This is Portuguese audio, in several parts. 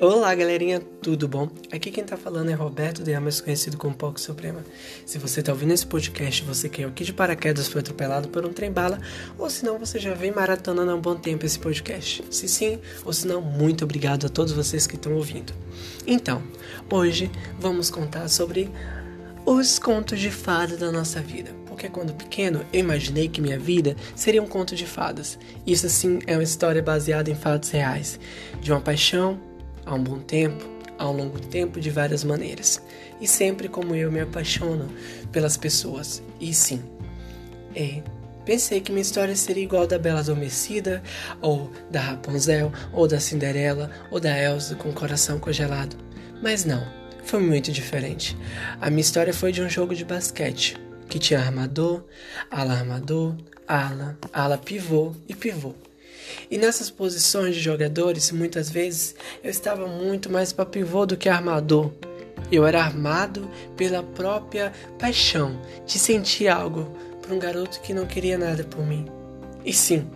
Olá, galerinha, tudo bom? Aqui quem tá falando é Roberto de mais conhecido como Poco Suprema. Se você tá ouvindo esse podcast, você caiu aqui de paraquedas, foi atropelado por um trem-bala, ou se não, você já vem maratonando há um bom tempo esse podcast. Se sim, ou se não, muito obrigado a todos vocês que estão ouvindo. Então, hoje vamos contar sobre os contos de fada da nossa vida. Porque quando pequeno eu imaginei que minha vida seria um conto de fadas. Isso assim é uma história baseada em fatos reais, de uma paixão, há um bom tempo, há um longo tempo, de várias maneiras. E sempre como eu me apaixono pelas pessoas. E sim, é, pensei que minha história seria igual da Bela Adormecida, ou da Rapunzel, ou da Cinderela, ou da Elsa com o coração congelado. Mas não, foi muito diferente. A minha história foi de um jogo de basquete, que tinha armador, ala armador, ala, ala pivô e pivô. E nessas posições de jogadores, muitas vezes eu estava muito mais para pivô do que armador. Eu era armado pela própria paixão de sentir algo por um garoto que não queria nada por mim. E sim,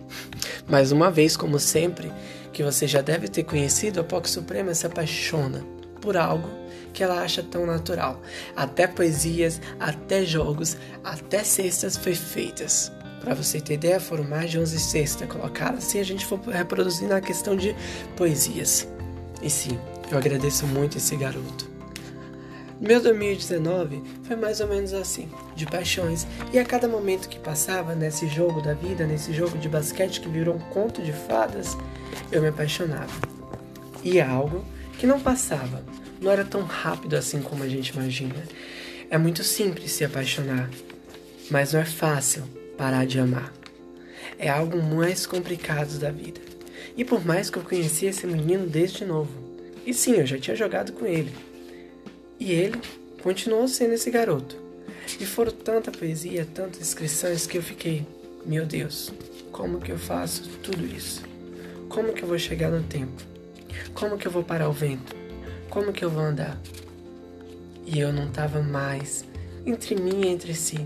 mais uma vez, como sempre, que você já deve ter conhecido, a POC Suprema se apaixona por algo que ela acha tão natural. Até poesias, até jogos, até cestas foi feitas. Para você ter ideia, foram mais de 11 cestas colocadas se a gente for reproduzir na questão de poesias. E sim, eu agradeço muito esse garoto. Meu 2019 foi mais ou menos assim, de paixões, e a cada momento que passava nesse jogo da vida, nesse jogo de basquete que virou um conto de fadas, eu me apaixonava. E é algo que não passava, não era tão rápido assim como a gente imagina. É muito simples se apaixonar, mas não é fácil parar de amar. É algo mais complicado da vida. E por mais que eu conhecia esse menino desde novo, e sim, eu já tinha jogado com ele, e ele continuou sendo esse garoto. E foram tanta poesia, tantas inscrições que eu fiquei, meu Deus, como que eu faço tudo isso? Como que eu vou chegar no tempo? Como que eu vou parar o vento? Como que eu vou andar? E eu não estava mais entre mim e entre si.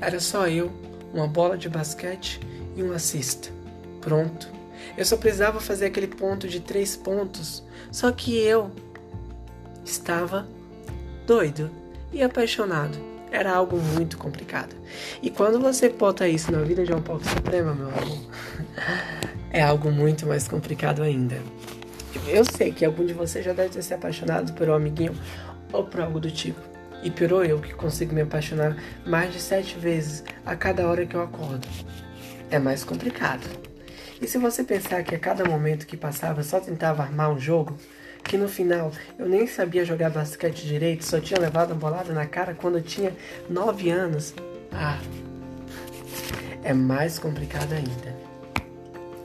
Era só eu uma bola de basquete e uma cesta. Pronto. Eu só precisava fazer aquele ponto de três pontos. Só que eu estava doido e apaixonado. Era algo muito complicado. E quando você bota isso na vida de um pouco suprema, meu amor, é algo muito mais complicado ainda. Eu sei que algum de vocês já deve ter se apaixonado por um amiguinho ou por algo do tipo. E piorou eu que consigo me apaixonar mais de sete vezes a cada hora que eu acordo. É mais complicado. E se você pensar que a cada momento que passava só tentava armar um jogo, que no final eu nem sabia jogar basquete direito, só tinha levado uma bolada na cara quando eu tinha nove anos, ah, é mais complicado ainda.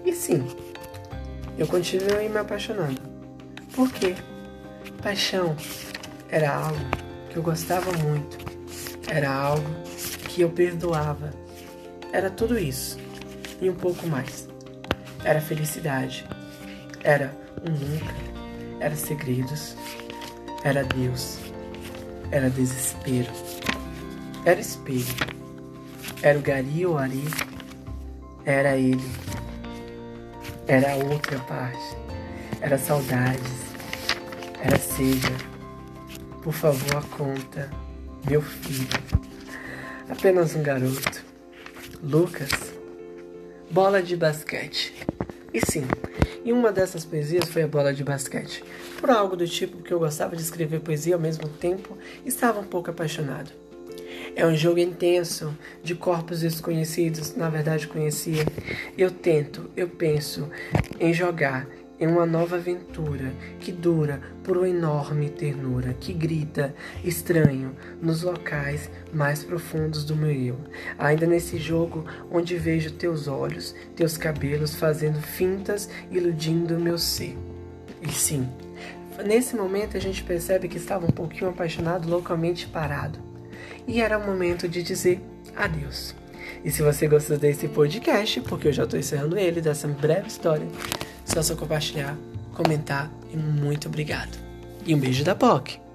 E sim, eu continuei me apaixonando. Por quê? Paixão era algo eu gostava muito. Era algo que eu perdoava. Era tudo isso e um pouco mais. Era felicidade. Era um nunca. Era segredos. Era Deus. Era desespero. Era espelho. Era o Gari ou Ari. Era ele. Era a outra parte. Era saudades. Era seja por favor, a conta. Meu filho. Apenas um garoto. Lucas. Bola de basquete. E sim, e uma dessas poesias foi a bola de basquete. Por algo do tipo que eu gostava de escrever poesia ao mesmo tempo estava um pouco apaixonado. É um jogo intenso, de corpos desconhecidos, na verdade conhecia. Eu tento, eu penso em jogar em uma nova aventura que dura por uma enorme ternura, que grita estranho nos locais mais profundos do meu eu. Ainda nesse jogo onde vejo teus olhos, teus cabelos fazendo fintas, iludindo meu ser. E sim, nesse momento a gente percebe que estava um pouquinho apaixonado, loucamente parado. E era o momento de dizer adeus. E se você gostou desse podcast, porque eu já estou encerrando ele, dessa breve história, só só compartilhar, comentar e muito obrigado. E um beijo da POC!